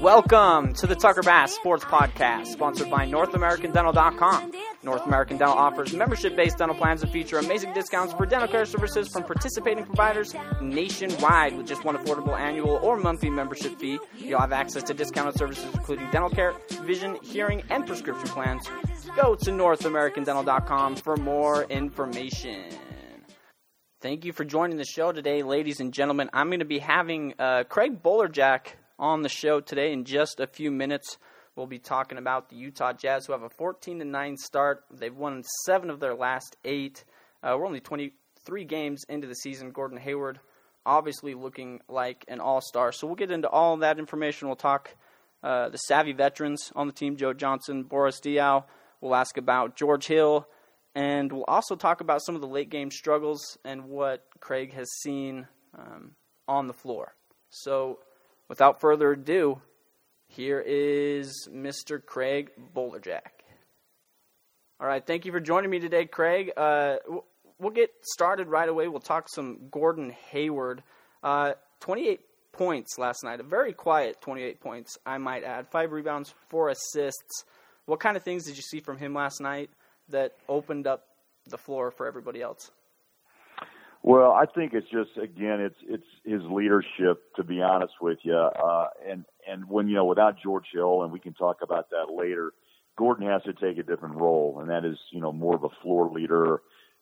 Welcome to the Tucker Bass Sports Podcast, sponsored by NorthAmericanDental.com. North American Dental offers membership-based dental plans that feature amazing discounts for dental care services from participating providers nationwide. With just one affordable annual or monthly membership fee, you'll have access to discounted services including dental care, vision, hearing, and prescription plans. Go to NorthAmericanDental.com for more information. Thank you for joining the show today, ladies and gentlemen. I'm going to be having uh, Craig Bolerjack on the show today in just a few minutes. We'll be talking about the Utah Jazz, who have a 14 to 9 start. They've won seven of their last eight. Uh, we're only 23 games into the season. Gordon Hayward, obviously looking like an all star. So we'll get into all that information. We'll talk uh, the savvy veterans on the team Joe Johnson, Boris Diaw. We'll ask about George Hill. And we'll also talk about some of the late game struggles and what Craig has seen um, on the floor. So, without further ado, here is Mr. Craig Bolerjack. All right, thank you for joining me today, Craig. Uh, we'll get started right away. We'll talk some Gordon Hayward. Uh, 28 points last night, a very quiet 28 points, I might add. Five rebounds, four assists. What kind of things did you see from him last night that opened up the floor for everybody else? Well, I think it's just again, it's it's his leadership. To be honest with you, uh, and and when you know without George Hill, and we can talk about that later. Gordon has to take a different role, and that is you know more of a floor leader,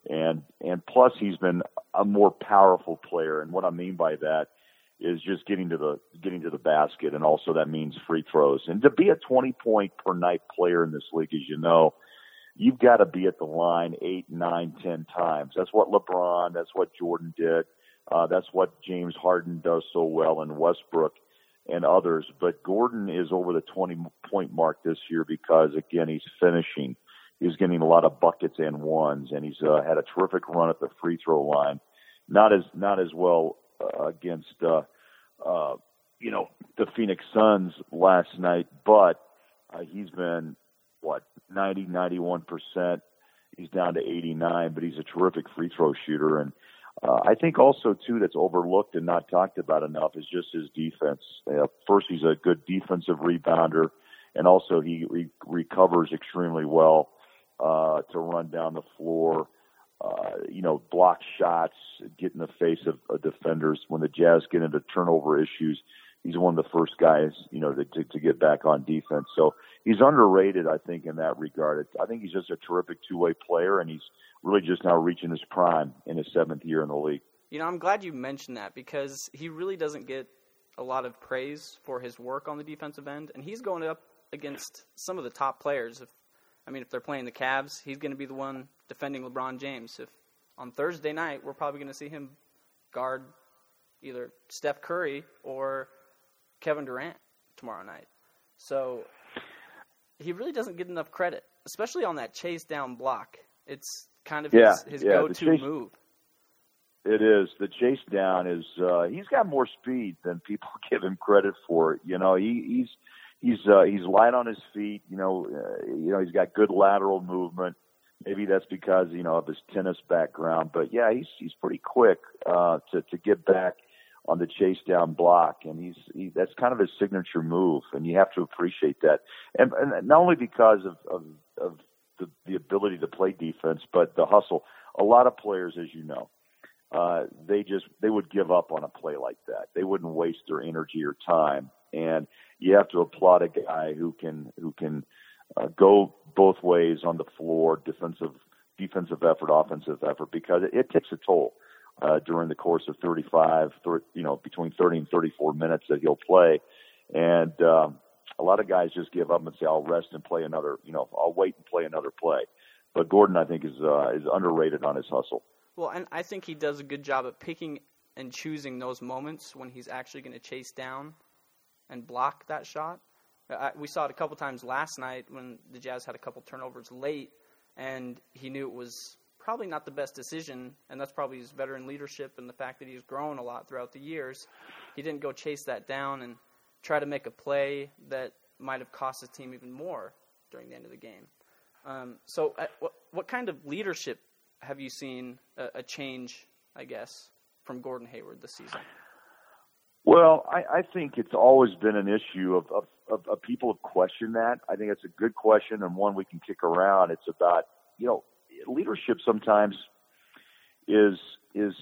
and and plus he's been a more powerful player. And what I mean by that is just getting to the getting to the basket, and also that means free throws. And to be a 20 point per night player in this league, as you know, you've got to be at the line eight, nine, ten times. That's what LeBron, that's what Jordan did. Uh, that's what James Harden does so well and Westbrook and others. But Gordon is over the 20 point mark this year because again, he's finishing. He's getting a lot of buckets and ones and he's uh, had a terrific run at the free throw line. Not as, not as well uh, against, uh, uh, you know, the Phoenix Suns last night, but uh, he's been what 90, 91 percent. He's down to 89, but he's a terrific free throw shooter. And uh, I think also too that's overlooked and not talked about enough is just his defense. Uh, first, he's a good defensive rebounder, and also he re- recovers extremely well uh, to run down the floor. Uh, you know, block shots, get in the face of uh, defenders. When the Jazz get into turnover issues, he's one of the first guys, you know, to, to, to get back on defense. So he's underrated, I think, in that regard. I think he's just a terrific two-way player, and he's really just now reaching his prime in his seventh year in the league. You know, I'm glad you mentioned that because he really doesn't get a lot of praise for his work on the defensive end, and he's going up against some of the top players. If I mean, if they're playing the Cavs, he's going to be the one defending LeBron James. If on Thursday night, we're probably going to see him guard either Steph Curry or Kevin Durant tomorrow night. So he really doesn't get enough credit, especially on that chase down block. It's kind of yeah, his, his yeah, go-to chase, move. It is. The chase down is uh he's got more speed than people give him credit for. You know, he he's he's uh he's light on his feet, you know, uh, you know, he's got good lateral movement. Maybe that's because, you know, of his tennis background, but yeah, he's he's pretty quick uh to to get back on the chase down block, and he's he, that's kind of his signature move, and you have to appreciate that. And, and not only because of of, of the, the ability to play defense, but the hustle. A lot of players, as you know, uh, they just they would give up on a play like that. They wouldn't waste their energy or time, and you have to applaud a guy who can who can uh, go both ways on the floor, defensive defensive effort, offensive effort, because it, it takes a toll uh, during the course of 35, 30, you know, between 30 and 34 minutes that he'll play. And um, a lot of guys just give up and say, "I'll rest and play another," you know, "I'll wait and play another play." But Gordon, I think, is uh, is underrated on his hustle. Well, and I think he does a good job of picking and choosing those moments when he's actually going to chase down and block that shot. I, we saw it a couple times last night when the Jazz had a couple turnovers late, and he knew it was probably not the best decision, and that's probably his veteran leadership and the fact that he's grown a lot throughout the years. He didn't go chase that down and try to make a play that might have cost his team even more during the end of the game. Um, so, uh, what, what kind of leadership have you seen a, a change, I guess, from Gordon Hayward this season? Well, I, I think it's always been an issue of, of, of, of people have questioned that. I think it's a good question and one we can kick around. It's about you know leadership sometimes is is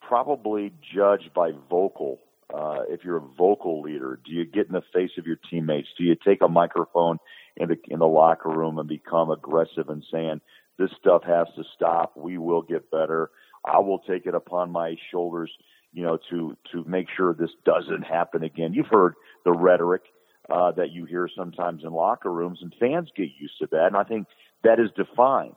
probably judged by vocal. Uh, if you're a vocal leader, do you get in the face of your teammates? Do you take a microphone in the in the locker room and become aggressive and saying this stuff has to stop? We will get better. I will take it upon my shoulders, you know, to to make sure this doesn't happen again. You've heard the rhetoric uh, that you hear sometimes in locker rooms, and fans get used to that. And I think that is defined,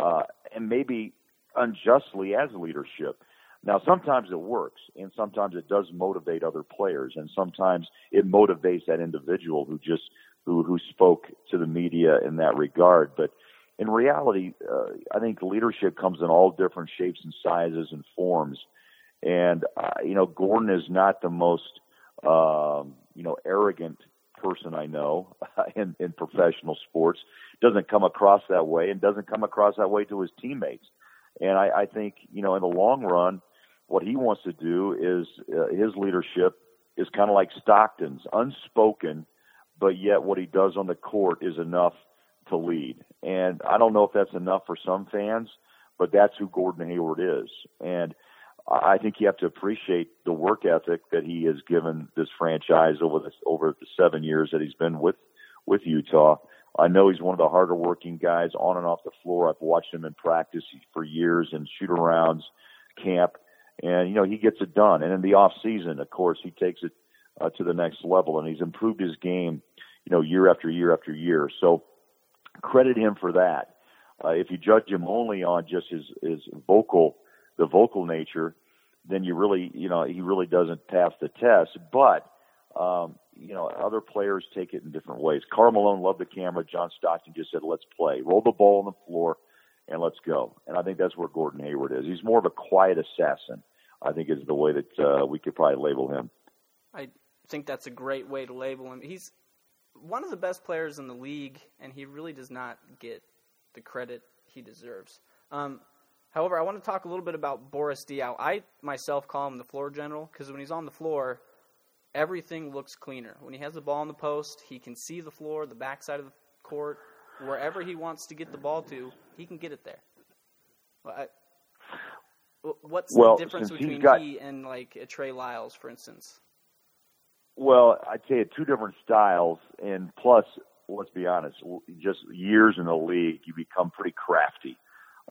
uh, and maybe unjustly as leadership. Now, sometimes it works, and sometimes it does motivate other players, and sometimes it motivates that individual who just who who spoke to the media in that regard. But in reality, uh, I think leadership comes in all different shapes and sizes and forms. And uh, you know, Gordon is not the most um, you know arrogant person I know in, in professional sports. Doesn't come across that way, and doesn't come across that way to his teammates. And I, I think, you know, in the long run, what he wants to do is uh, his leadership is kind of like Stockton's, unspoken, but yet what he does on the court is enough to lead. And I don't know if that's enough for some fans, but that's who Gordon Hayward is. And I think you have to appreciate the work ethic that he has given this franchise over the over the seven years that he's been with with Utah. I know he's one of the harder working guys on and off the floor. I've watched him in practice for years in shoot arounds, camp, and you know he gets it done. And in the off season, of course, he takes it uh, to the next level, and he's improved his game, you know, year after year after year. So credit him for that. Uh, if you judge him only on just his his vocal, the vocal nature, then you really, you know, he really doesn't pass the test. But um, you know, other players take it in different ways. Karl Malone loved the camera. John Stockton just said, let's play. Roll the ball on the floor and let's go. And I think that's where Gordon Hayward is. He's more of a quiet assassin, I think is the way that uh, we could probably label him. I think that's a great way to label him. He's one of the best players in the league, and he really does not get the credit he deserves. Um, however, I want to talk a little bit about Boris Diaw. I myself call him the floor general because when he's on the floor, everything looks cleaner. When he has the ball in the post, he can see the floor, the backside of the court, wherever he wants to get the ball to, he can get it there. I, what's well, the difference between got, he and like a Trey Lyles, for instance? Well, I'd say two different styles, and plus, let's be honest, just years in the league, you become pretty crafty.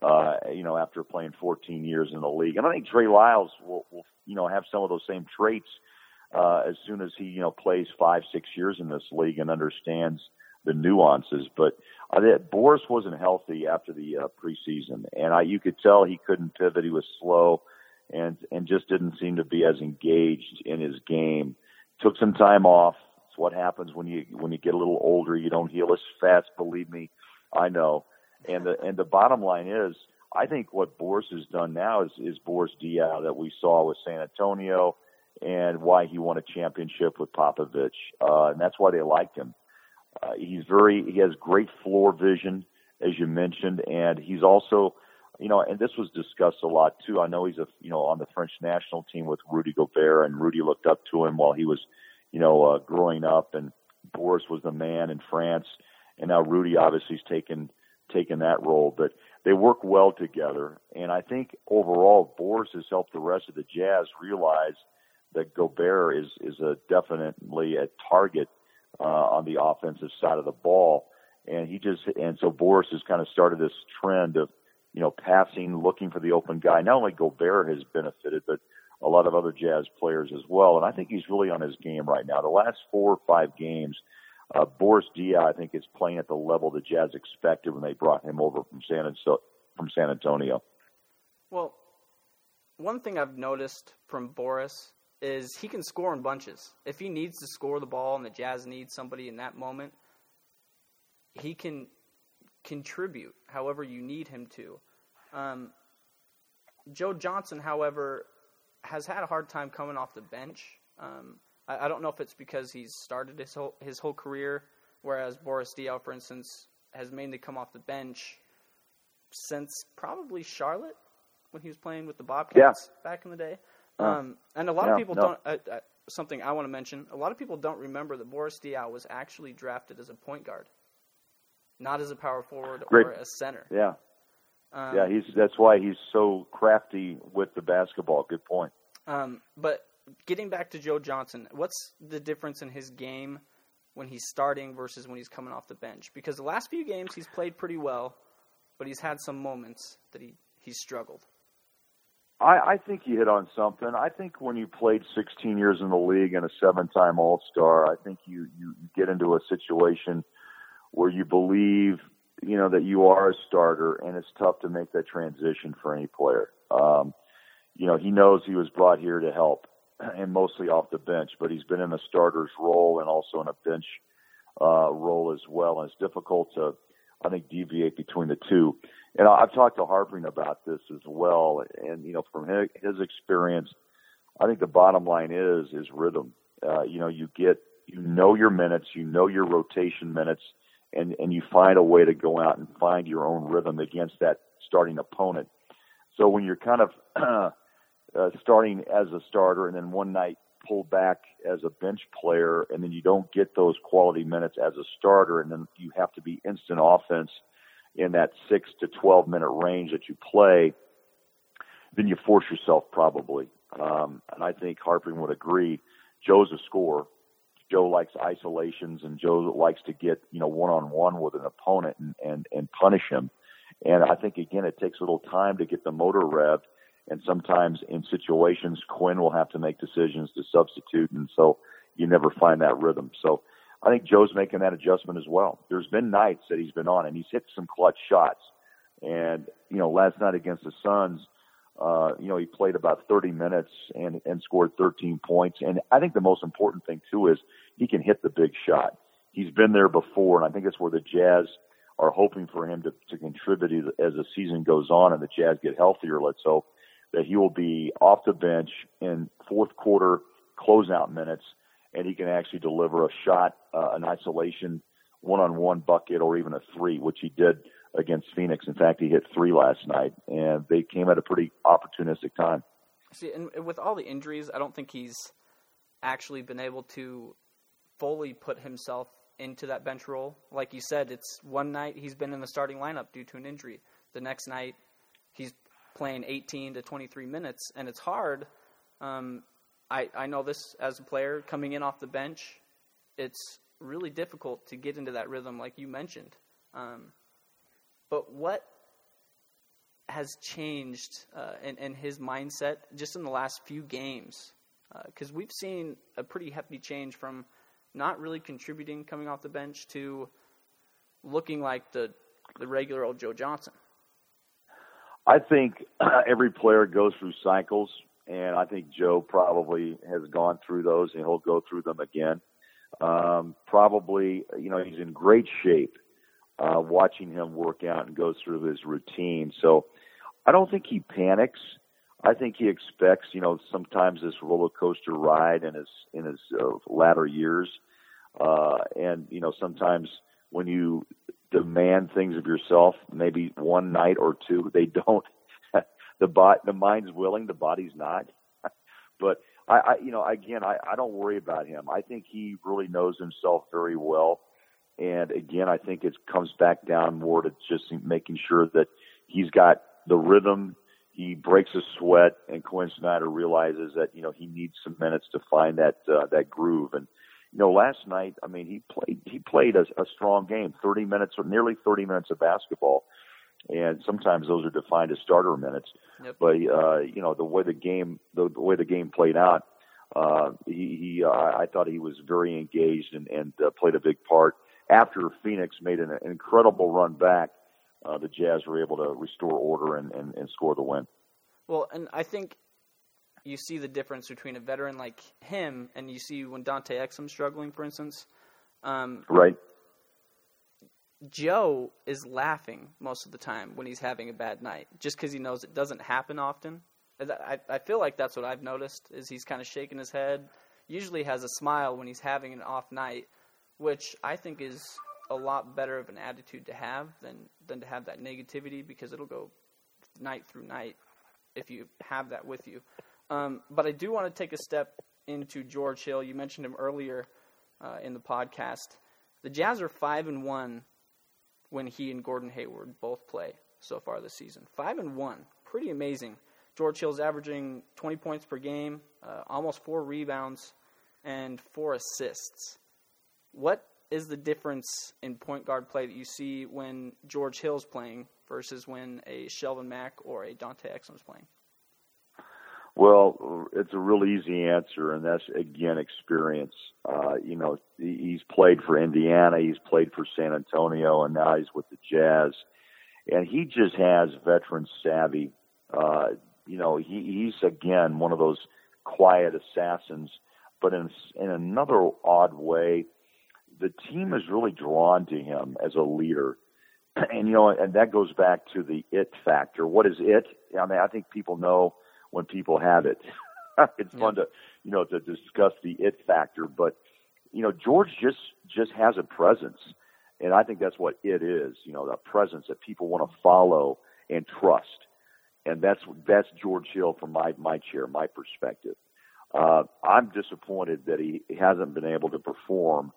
Uh, you know, after playing 14 years in the league, and I think Trey Lyles will, will, you know, have some of those same traits uh, as soon as he you know plays five six years in this league and understands the nuances. But uh, that Boris wasn't healthy after the uh, preseason, and I you could tell he couldn't pivot. He was slow, and and just didn't seem to be as engaged in his game. Took some time off. It's what happens when you when you get a little older. You don't heal as fast. Believe me, I know. And the and the bottom line is, I think what Boris has done now is is Boris Diaw that we saw with San Antonio and why he won a championship with Popovich, uh, and that's why they liked him. Uh, he's very he has great floor vision, as you mentioned, and he's also, you know, and this was discussed a lot too. I know he's a you know on the French national team with Rudy Gobert, and Rudy looked up to him while he was, you know, uh, growing up, and Boris was the man in France, and now Rudy obviously has taken taken that role, but they work well together, and I think overall Boris has helped the rest of the Jazz realize that Gobert is is a definitely a target uh, on the offensive side of the ball, and he just and so Boris has kind of started this trend of you know passing, looking for the open guy. Not only Gobert has benefited, but a lot of other Jazz players as well. And I think he's really on his game right now. The last four or five games, uh, Boris Diaw, I think, is playing at the level the Jazz expected when they brought him over from San from San Antonio. Well, one thing I've noticed from Boris is he can score in bunches. If he needs to score the ball and the Jazz needs somebody in that moment, he can contribute however you need him to. Um, Joe Johnson, however, has had a hard time coming off the bench. Um, I, I, don't know if it's because he's started his whole his whole career, whereas Boris Diaw, for instance, has mainly come off the bench since probably Charlotte when he was playing with the Bobcats yeah. back in the day. Um, and a lot no, of people no. don't. Uh, uh, something I want to mention. A lot of people don't remember that Boris Diaw was actually drafted as a point guard, not as a power forward Great. or a center. Yeah, Um, yeah. He's that's why he's so crafty with the basketball. Good point. Um, but getting back to Joe Johnson, what's the difference in his game when he's starting versus when he's coming off the bench? Because the last few games he's played pretty well, but he's had some moments that he he's struggled. I, I think you hit on something. I think when you played 16 years in the league and a seven-time All-Star, I think you you get into a situation where you believe, you know, that you are a starter, and it's tough to make that transition for any player. Um, you know, he knows he was brought here to help, and mostly off the bench, but he's been in a starter's role and also in a bench uh, role as well, and it's difficult to, I think, deviate between the two and I've talked to Harpring about this as well. And you know, from his experience, I think the bottom line is is rhythm. Uh, you know, you get you know your minutes, you know your rotation minutes, and and you find a way to go out and find your own rhythm against that starting opponent. So when you're kind of uh, starting as a starter, and then one night pull back as a bench player, and then you don't get those quality minutes as a starter, and then you have to be instant offense in that six to 12 minute range that you play, then you force yourself probably. Um, and I think Harpring would agree. Joe's a scorer. Joe likes isolations and Joe likes to get, you know, one on one with an opponent and, and, and punish him. And I think again, it takes a little time to get the motor revved. And sometimes in situations, Quinn will have to make decisions to substitute. And so you never find that rhythm. So I think Joe's making that adjustment as well. There's been nights that he's been on and he's hit some clutch shots. And, you know, last night against the Suns, uh, you know, he played about 30 minutes and, and scored 13 points. And I think the most important thing too is he can hit the big shot. He's been there before. And I think that's where the Jazz are hoping for him to, to contribute as the season goes on and the Jazz get healthier. Let's hope that he will be off the bench in fourth quarter closeout minutes and he can actually deliver a shot, uh, an isolation, one-on-one bucket, or even a three, which he did against Phoenix. In fact, he hit three last night, and they came at a pretty opportunistic time. See, and with all the injuries, I don't think he's actually been able to fully put himself into that bench role. Like you said, it's one night he's been in the starting lineup due to an injury. The next night he's playing 18 to 23 minutes, and it's hard. Um, I, I know this as a player coming in off the bench. It's really difficult to get into that rhythm, like you mentioned. Um, but what has changed uh, in, in his mindset just in the last few games? Because uh, we've seen a pretty hefty change from not really contributing coming off the bench to looking like the the regular old Joe Johnson. I think every player goes through cycles and I think Joe probably has gone through those, and he'll go through them again. Um, probably, you know, he's in great shape. Uh, watching him work out and go through his routine, so I don't think he panics. I think he expects, you know, sometimes this roller coaster ride in his in his uh, latter years, uh, and you know, sometimes when you demand things of yourself, maybe one night or two, they don't the bot the mind's willing, the body's not. but I, I you know, again, I, I don't worry about him. I think he really knows himself very well. And again, I think it comes back down more to just making sure that he's got the rhythm. He breaks a sweat, and Quinn Snyder realizes that you know he needs some minutes to find that uh, that groove. And you know, last night, I mean, he played he played a, a strong game, 30 minutes or nearly 30 minutes of basketball and sometimes those are defined as starter minutes. Yep. But uh, you know the way the game the, the way the game played out, uh, he, he uh, I thought he was very engaged and, and uh, played a big part. After Phoenix made an, an incredible run back, uh, the Jazz were able to restore order and, and, and score the win. Well, and I think you see the difference between a veteran like him and you see when Dante Exum struggling, for instance. Um, right. Joe is laughing most of the time when he's having a bad night, just because he knows it doesn't happen often. I, I feel like that's what I've noticed is he's kind of shaking his head. Usually has a smile when he's having an off night, which I think is a lot better of an attitude to have than than to have that negativity because it'll go night through night if you have that with you. Um, but I do want to take a step into George Hill. You mentioned him earlier uh, in the podcast. The Jazz are five and one when he and Gordon Hayward both play so far this season. Five and one, pretty amazing. George Hill's averaging 20 points per game, uh, almost four rebounds, and four assists. What is the difference in point guard play that you see when George Hill's playing versus when a Shelvin Mack or a Dante Exum's playing? Well, it's a real easy answer, and that's again experience. Uh, you know, he's played for Indiana, he's played for San Antonio, and now he's with the Jazz, and he just has veteran savvy. Uh, you know, he, he's again one of those quiet assassins, but in in another odd way, the team is really drawn to him as a leader. And you know, and that goes back to the it factor. What is it? I mean, I think people know when people have it. it's yeah. fun to, you know, to discuss the it factor, but you know, George just just has a presence, and I think that's what it is. You know, the presence that people want to follow and trust, and that's that's George Hill from my my chair, my perspective. Uh, I'm disappointed that he hasn't been able to perform,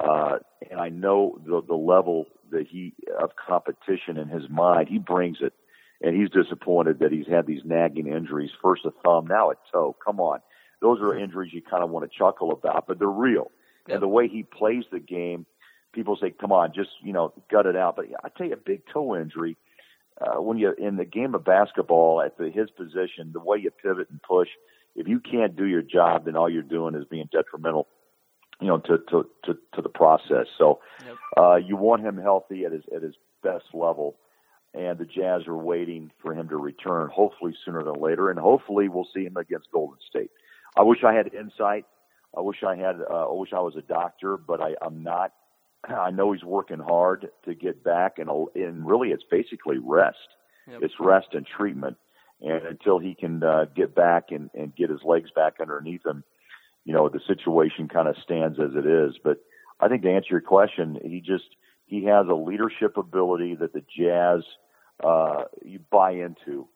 uh, and I know the the level that he of competition in his mind. He brings it and he's disappointed that he's had these nagging injuries. First a thumb, now a toe. Come on, those are injuries you kind of want to chuckle about, but they're real. Yep. And the way he plays the game, people say, "Come on, just you know, gut it out." But I tell you, a big toe injury. Uh, when you in the game of basketball at the, his position, the way you pivot and push, if you can't do your job, then all you're doing is being detrimental, you know, to to to, to the process. So, yep. uh, you want him healthy at his at his best level and the Jazz are waiting for him to return, hopefully sooner than later, and hopefully we'll see him against Golden State. I wish I had insight. I wish I had. Uh, I wish I was a doctor, but I, I'm not. I know he's working hard to get back, and and really, it's basically rest. Yep. It's rest and treatment, and until he can uh, get back and and get his legs back underneath him, you know, the situation kind of stands as it is. But I think to answer your question, he just he has a leadership ability that the Jazz uh, you buy into.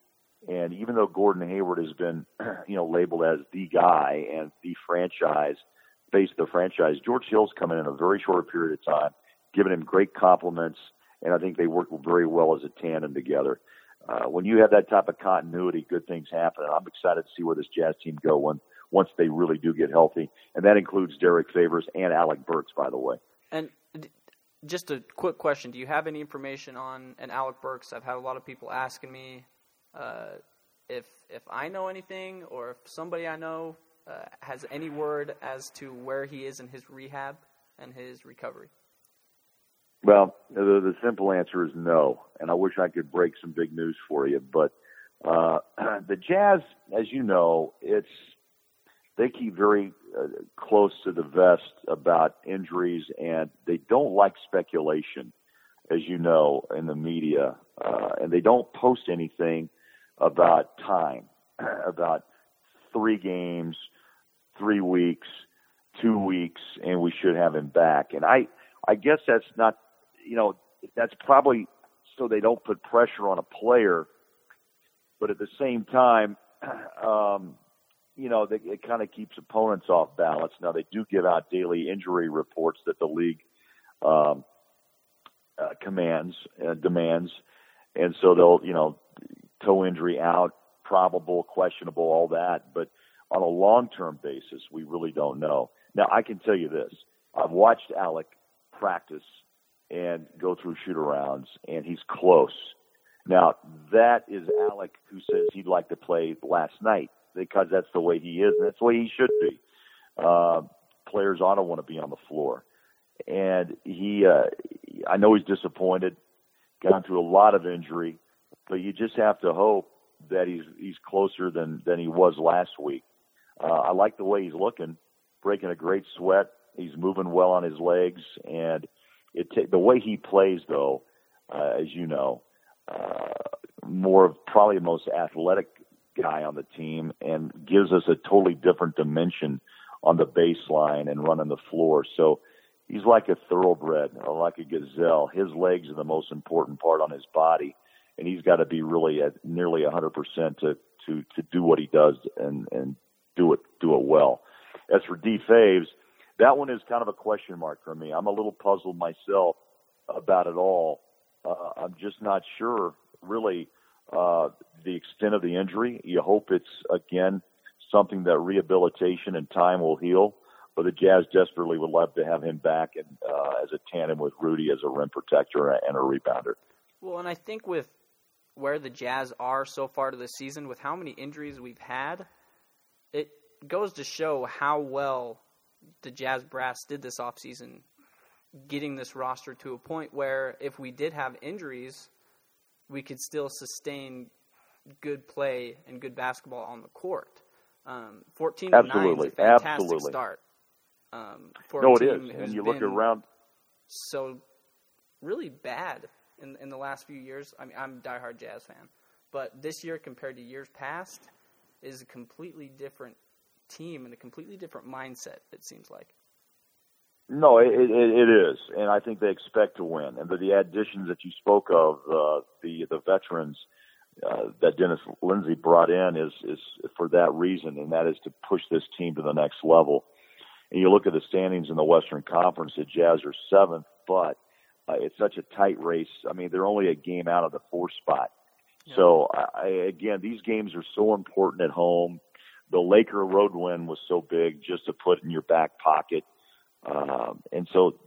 And even though Gordon Hayward has been, you know, labeled as the guy and the franchise, face of the franchise, George Hill's coming in a very short period of time, giving him great compliments, and I think they work very well as a tandem together. Uh, when you have that type of continuity, good things happen. And I'm excited to see where this Jazz team go when once they really do get healthy, and that includes Derrick Favors and Alec Burks, by the way. And just a quick question: Do you have any information on an Alec Burks? I've had a lot of people asking me uh, if if I know anything or if somebody I know uh, has any word as to where he is in his rehab and his recovery. Well, the, the simple answer is no, and I wish I could break some big news for you, but uh, the Jazz, as you know, it's they keep very uh, close to the vest about injuries, and they don't like speculation, as you know, in the media, uh, and they don't post anything about time, about three games, three weeks, two weeks, and we should have him back. And I, I guess that's not, you know, that's probably so they don't put pressure on a player, but at the same time. Um, you know, they, it kind of keeps opponents off balance. Now they do give out daily injury reports that the league um, uh, commands uh, demands, and so they'll you know toe injury out, probable, questionable, all that. But on a long term basis, we really don't know. Now I can tell you this: I've watched Alec practice and go through shoot arounds, and he's close. Now that is Alec who says he'd like to play last night because that's the way he is, and that's the way he should be. Uh, players ought to want to be on the floor, and he. Uh, I know he's disappointed, gone through a lot of injury, but you just have to hope that he's he's closer than than he was last week. Uh, I like the way he's looking, breaking a great sweat. He's moving well on his legs, and it t- the way he plays, though, uh, as you know, uh, more of probably the most athletic guy on the team and gives us a totally different dimension on the baseline and running the floor. So he's like a thoroughbred or like a gazelle. His legs are the most important part on his body, and he's got to be really at nearly 100% to to to do what he does and and do it do it well. as for D Faves, that one is kind of a question mark for me. I'm a little puzzled myself about it all. Uh, I'm just not sure, really, uh, the extent of the injury. You hope it's again something that rehabilitation and time will heal. But the Jazz desperately would love to have him back and uh, as a tandem with Rudy as a rim protector and a rebounder. Well, and I think with where the Jazz are so far to the season, with how many injuries we've had, it goes to show how well the Jazz brass did this offseason, getting this roster to a point where if we did have injuries, we could still sustain good play and good basketball on the court. Um, 14 Absolutely. to 9 is a fantastic Absolutely. start. Um, for no, it is. And you look around. so really bad in in the last few years. I mean, I'm a diehard Jazz fan, but this year compared to years past is a completely different team and a completely different mindset. It seems like. No, it, it, it is, and I think they expect to win. And the, the additions that you spoke of, uh, the the veterans uh, that Dennis Lindsey brought in, is is for that reason, and that is to push this team to the next level. And you look at the standings in the Western Conference, the Jazz are seventh, but uh, it's such a tight race. I mean, they're only a game out of the fourth spot. Yeah. So I, again, these games are so important at home. The Laker road win was so big just to put in your back pocket. Um, and so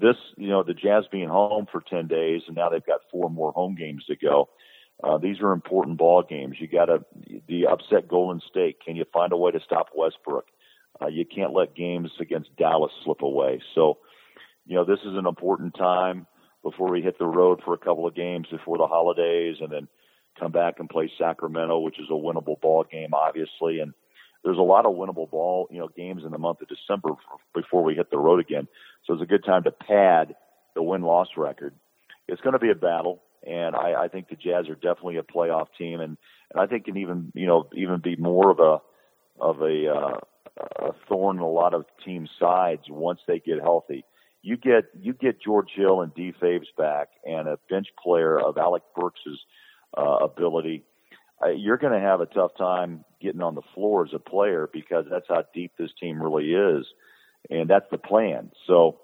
this, you know, the Jazz being home for 10 days and now they've got four more home games to go. Uh, these are important ball games. You got to, the upset Golden State. Can you find a way to stop Westbrook? Uh, you can't let games against Dallas slip away. So, you know, this is an important time before we hit the road for a couple of games before the holidays and then come back and play Sacramento, which is a winnable ball game, obviously. And there's a lot of winnable ball, you know, games in the month of December before we hit the road again. So it's a good time to pad the win-loss record. It's going to be a battle, and I, I think the Jazz are definitely a playoff team, and and I think can even you know even be more of a of a uh, a thorn in a lot of team sides once they get healthy. You get you get George Hill and D Faves back, and a bench player of Alec Burks's uh, ability. Uh, you're going to have a tough time getting on the floor as a player because that's how deep this team really is, and that's the plan. So,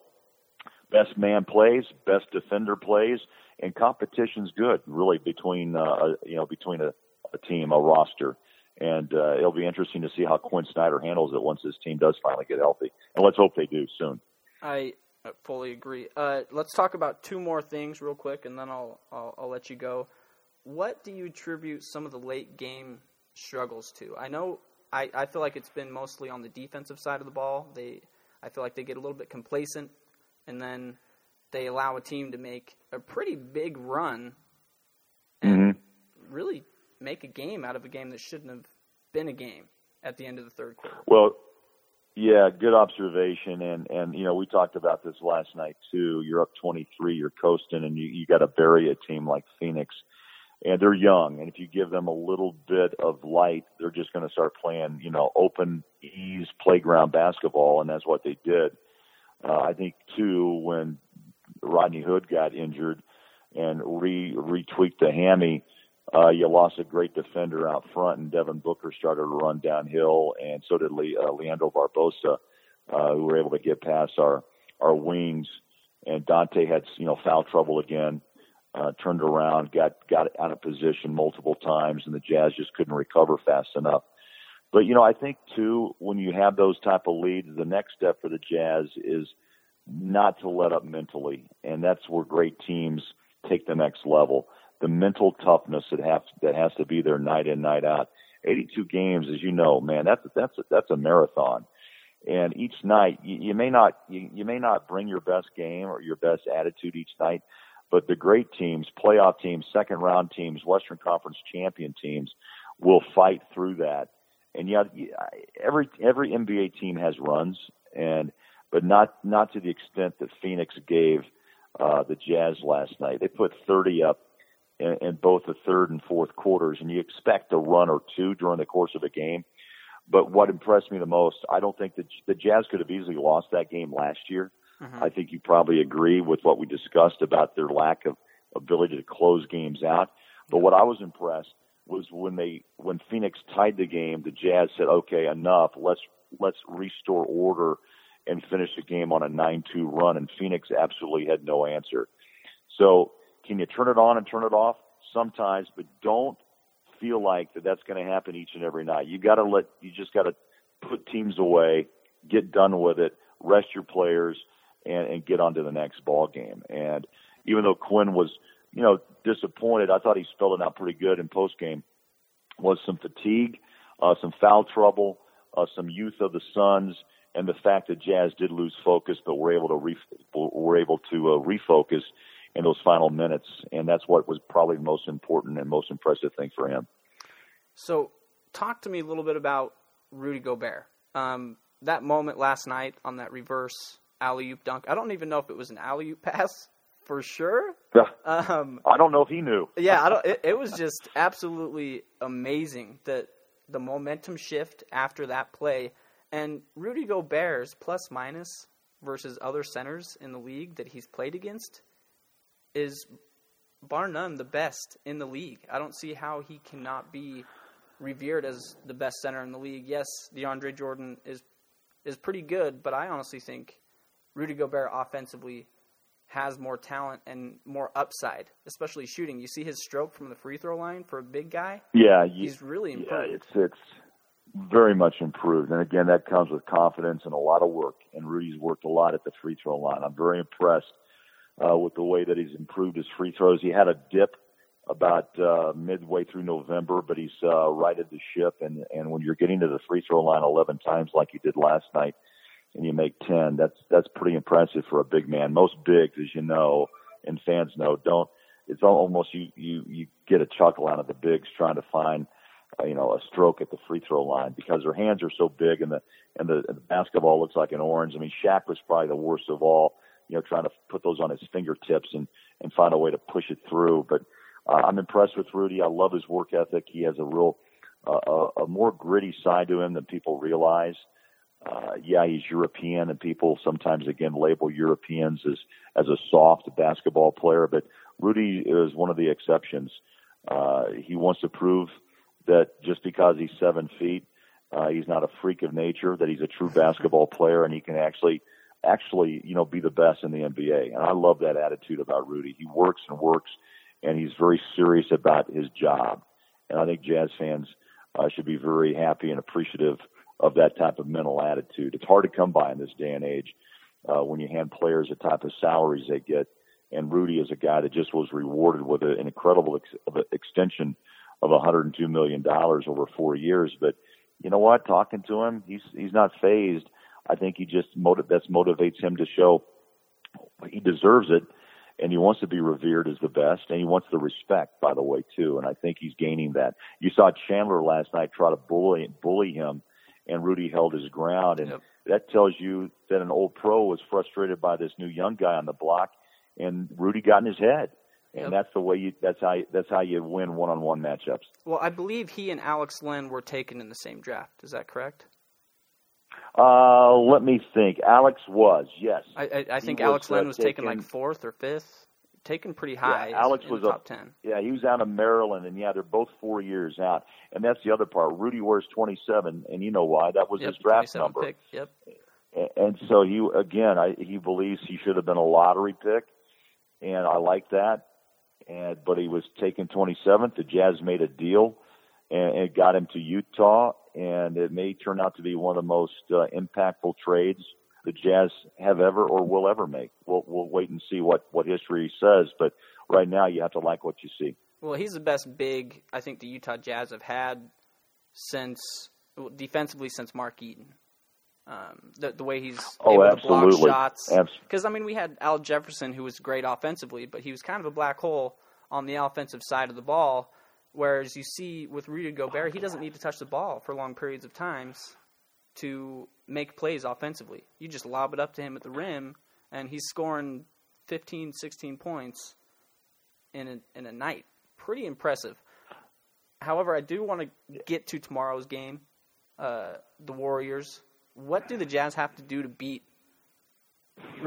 best man plays, best defender plays, and competition's good really between uh, you know between a, a team, a roster and uh, it'll be interesting to see how Quinn Snyder handles it once his team does finally get healthy. And let's hope they do soon. I fully agree. Uh, let's talk about two more things real quick, and then I'll, I'll, I'll let you go. What do you attribute some of the late game struggles to? I know I, I feel like it's been mostly on the defensive side of the ball. They I feel like they get a little bit complacent, and then they allow a team to make a pretty big run and mm-hmm. really make a game out of a game that shouldn't have been a game at the end of the third quarter. Well, yeah, good observation, and and you know we talked about this last night too. You're up 23, you're coasting, and you you got to bury a team like Phoenix, and they're young, and if you give them a little bit of light, they're just going to start playing, you know, open ease playground basketball, and that's what they did. Uh, I think too when Rodney Hood got injured and re retweaked the hammy uh, you lost a great defender out front, and Devin Booker started to run downhill, and so did Le- uh, Leandro Barbosa, uh, who were able to get past our our wings. And Dante had you know foul trouble again, uh, turned around, got got out of position multiple times, and the Jazz just couldn't recover fast enough. But you know, I think too, when you have those type of leads, the next step for the Jazz is not to let up mentally, and that's where great teams take the next level the mental toughness that has that has to be there night in night out. 82 games, as you know, man, that's that's that's a marathon. And each night, you, you may not you, you may not bring your best game or your best attitude each night, but the great teams, playoff teams, second round teams, Western Conference champion teams, will fight through that. And yeah, every every NBA team has runs, and but not not to the extent that Phoenix gave uh, the Jazz last night. They put 30 up in, in both the third and fourth quarters, and you expect a run or two during the course of a game. But what impressed me the most, I don't think that the Jazz could have easily lost that game last year. Mm-hmm. I think you probably agree with what we discussed about their lack of ability to close games out. But what I was impressed was when they when Phoenix tied the game, the Jazz said, "Okay, enough. Let's let's restore order and finish the game on a 9-2 run." And Phoenix absolutely had no answer. So, can you turn it on and turn it off? Sometimes, but don't feel like that that's going to happen each and every night. You got to let you just got to put teams away, get done with it, rest your players, and, and get on to the next ball game. And even though Quinn was, you know, disappointed, I thought he spelled it out pretty good in post game. Was some fatigue, uh, some foul trouble, uh, some youth of the Suns, and the fact that Jazz did lose focus, but were able to re- were able to uh, refocus in those final minutes, and that's what was probably the most important and most impressive thing for him. So, talk to me a little bit about Rudy Gobert. Um, that moment last night on that reverse alley oop dunk. I don't even know if it was an alley oop pass for sure. Yeah. Um, I don't know if he knew. yeah, I don't. It, it was just absolutely amazing that the momentum shift after that play and Rudy Gobert's plus minus versus other centers in the league that he's played against is bar none the best in the league. I don't see how he cannot be revered as the best center in the league. Yes, DeAndre Jordan is is pretty good, but I honestly think Rudy Gobert offensively has more talent and more upside, especially shooting. You see his stroke from the free throw line for a big guy. Yeah, you, he's really improved. Yeah, it's it's very much improved, and again, that comes with confidence and a lot of work. And Rudy's worked a lot at the free throw line. I'm very impressed uh, with the way that he's improved his free throws. He had a dip about uh, midway through November, but he's uh, righted the ship. And and when you're getting to the free throw line 11 times like he did last night, and you make 10, that's that's pretty impressive for a big man. Most bigs, as you know, and fans know, don't. It's almost you you you get a chuckle out of the bigs trying to find uh, you know a stroke at the free throw line because their hands are so big and the and the, the basketball looks like an orange. I mean, Shaq was probably the worst of all you know, trying to put those on his fingertips and and find a way to push it through. But uh, I'm impressed with Rudy. I love his work ethic. He has a real uh, a, a more gritty side to him than people realize. Uh, yeah, he's European, and people sometimes again label Europeans as as a soft basketball player, but Rudy is one of the exceptions. Uh, he wants to prove that just because he's seven feet, uh, he's not a freak of nature. That he's a true basketball player, and he can actually actually, you know, be the best in the NBA. And I love that attitude about Rudy. He works and works, and he's very serious about his job. And I think Jazz fans uh, should be very happy and appreciative of that type of mental attitude. It's hard to come by in this day and age uh, when you hand players the type of salaries they get. And Rudy is a guy that just was rewarded with an incredible ex- extension of 102 million dollars over four years. But you know what? Talking to him, he's he's not phased I think he just motiv- that motivates him to show he deserves it, and he wants to be revered as the best, and he wants the respect, by the way, too. And I think he's gaining that. You saw Chandler last night try to bully bully him, and Rudy held his ground, and yep. that tells you that an old pro was frustrated by this new young guy on the block, and Rudy got in his head. And yep. that's the way you. That's how. That's how you win one-on-one matchups. Well, I believe he and Alex Len were taken in the same draft. Is that correct? Uh, let me think. Alex was yes. I, I, I think Alex was, Len was taken, taken, like fourth or fifth, taken pretty high. Yeah, Alex was top a, ten. Yeah, he was out of Maryland, and yeah, they're both four years out. And that's the other part. Rudy wears twenty seven, and you know why? That was yep, his draft number. Pick. Yep. And so he again, I, he believes he should have been a lottery pick, and I like that. And but he was taken 27th. The Jazz made a deal, and it got him to Utah, and it may turn out to be one of the most uh, impactful trades the Jazz have ever or will ever make. We'll we'll wait and see what what history says, but right now you have to like what you see. Well, he's the best big I think the Utah Jazz have had since defensively since Mark Eaton. Um, the the way he's oh, able absolutely. to block shots. Because I mean, we had Al Jefferson who was great offensively, but he was kind of a black hole on the offensive side of the ball. Whereas you see with Rudy Gobert, he doesn't need to touch the ball for long periods of times to make plays offensively. You just lob it up to him at the rim, and he's scoring 15, 16 points in a, in a night. Pretty impressive. However, I do want to get to tomorrow's game, uh, the Warriors. What do the Jazz have to do to beat?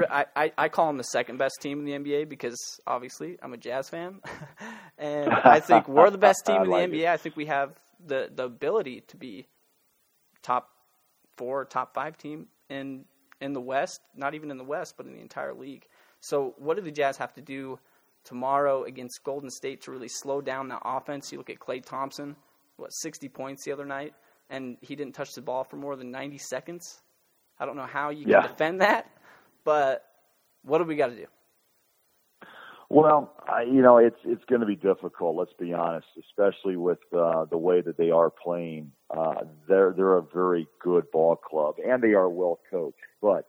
I, I, I call them the second best team in the NBA because obviously I'm a Jazz fan. and I think we're the best team in like the NBA. it. I think we have the the ability to be top four, top five team in in the West. Not even in the West, but in the entire league. So, what do the Jazz have to do tomorrow against Golden State to really slow down that offense? You look at Klay Thompson, what sixty points the other night, and he didn't touch the ball for more than ninety seconds. I don't know how you can Yeah. defend that, but what do we got to do? Well, I, you know, it's it's going to be difficult. Let's be honest, especially with uh, the way that they are playing. Uh, they're they're a very good ball club, and they are well coached. But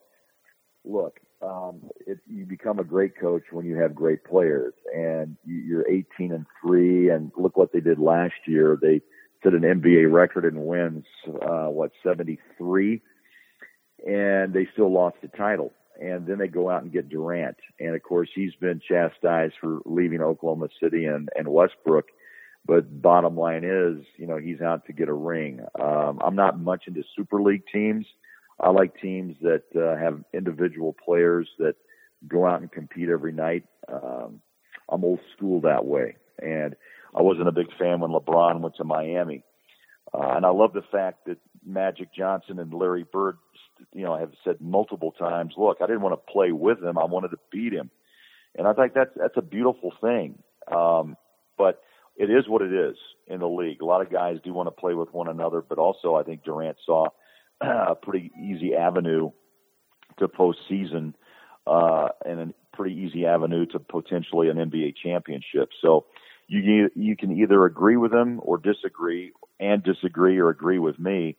look, um, it, you become a great coach when you have great players, and you- you're 18 and three. And look what they did last year. They set an NBA record in wins. Uh, what 73, and they still lost the title and then they go out and get Durant. And of course, he's been chastised for leaving Oklahoma City and, and Westbrook. But bottom line is, you know, he's out to get a ring. Um, I'm not much into Super League teams. I like teams that uh, have individual players that go out and compete every night. Um, I'm old school that way. And I wasn't a big fan when LeBron went to Miami. Uh, and I love the fact that Magic Johnson and Larry Bird, you know, I have said multiple times, "Look, I didn't want to play with him; I wanted to beat him." And I think that's that's a beautiful thing. Um, but it is what it is in the league. A lot of guys do want to play with one another, but also I think Durant saw a pretty easy avenue to postseason uh, and a pretty easy avenue to potentially an NBA championship. So you you can either agree with him or disagree, and disagree or agree with me.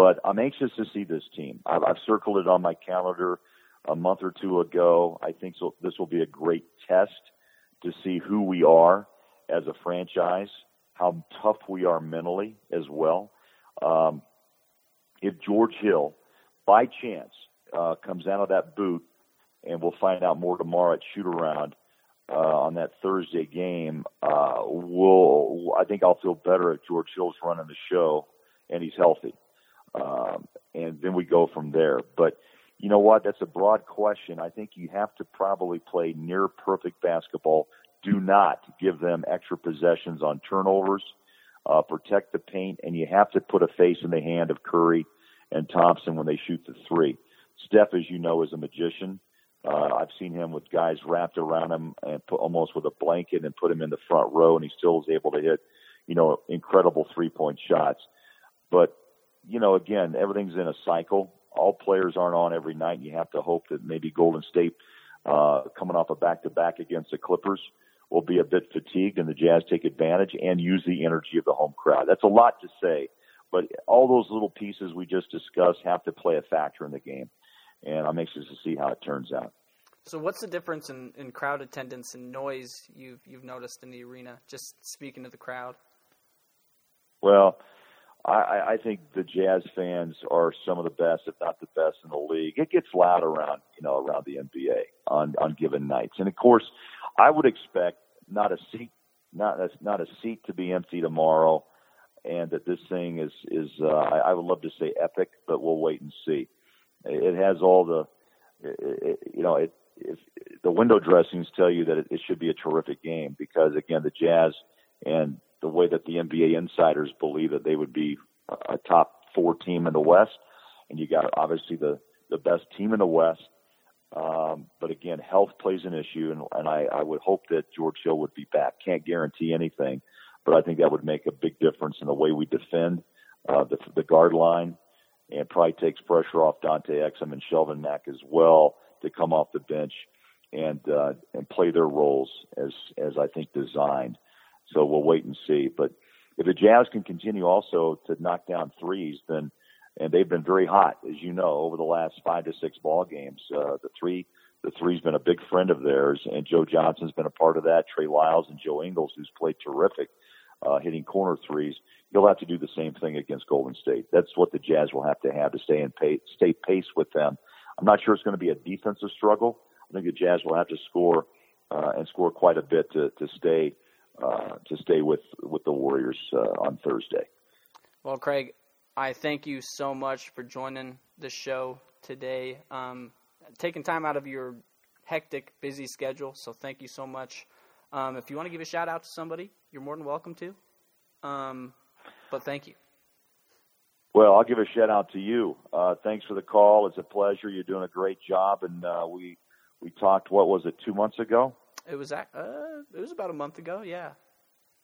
But I'm anxious to see this team. I've, I've circled it on my calendar a month or two ago. I think so, this will be a great test to see who we are as a franchise, how tough we are mentally as well. Um, if George Hill, by chance, uh, comes out of that boot, and we'll find out more tomorrow at shoot around uh, on that Thursday game, uh, we'll, I think I'll feel better if George Hill's running the show and he's healthy. Um, and then we go from there. But you know what? That's a broad question. I think you have to probably play near perfect basketball. Do not give them extra possessions on turnovers. Uh, protect the paint, and you have to put a face in the hand of Curry and Thompson when they shoot the three. Steph, as you know, is a magician. Uh, I've seen him with guys wrapped around him and put almost with a blanket and put him in the front row, and he still is able to hit, you know, incredible three point shots. But, you know, again, everything's in a cycle. All players aren't on every night. And you have to hope that maybe Golden State, uh, coming off a back to back against the Clippers, will be a bit fatigued and the Jazz take advantage and use the energy of the home crowd. That's a lot to say, but all those little pieces we just discussed have to play a factor in the game. And I'm anxious to see how it turns out. So, what's the difference in, in crowd attendance and noise you've you've noticed in the arena? Just speaking to the crowd. Well, I, I think the Jazz fans are some of the best, if not the best, in the league. It gets loud around, you know, around the NBA on on given nights, and of course, I would expect not a seat, not a, not a seat to be empty tomorrow, and that this thing is is uh, I, I would love to say epic, but we'll wait and see. It has all the, it, it, you know, it. If the window dressings tell you that it, it should be a terrific game because again, the Jazz and the way that the NBA insiders believe that they would be a top four team in the West, and you got obviously the the best team in the West. Um, but again, health plays an issue, and, and I, I would hope that George Hill would be back. Can't guarantee anything, but I think that would make a big difference in the way we defend uh, the the guard line, and probably takes pressure off Dante Exum and Shelvin Mack as well to come off the bench and uh, and play their roles as as I think designed. So we'll wait and see. But if the Jazz can continue also to knock down threes, then and they've been very hot, as you know, over the last five to six ball games. Uh, the three, the three's been a big friend of theirs, and Joe Johnson's been a part of that. Trey Lyles and Joe Ingles, who's played terrific, uh, hitting corner threes. You'll have to do the same thing against Golden State. That's what the Jazz will have to have to stay in pace, stay pace with them. I'm not sure it's going to be a defensive struggle. I think the Jazz will have to score uh, and score quite a bit to to stay uh, to stay with with the Warriors uh, on Thursday. Well, Craig, I thank you so much for joining the show today. Um, taking time out of your hectic, busy schedule, so thank you so much Um, if you want to give a shout out to somebody, you're more than welcome to. Um, but thank you. Well, I'll give a shout out to you. Uh, thanks for the call. It's a pleasure. You're doing a great job, and uh, we we talked. What was it? Two months ago. It was uh, it was about a month ago. Yeah.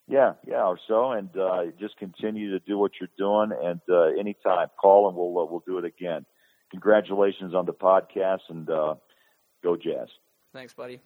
Yeah, yeah, or so, and uh, just continue to do what you're doing. And uh, anytime, call and we'll uh, we'll do it again. Congratulations on the podcast, and uh, go Jazz. Thanks, buddy.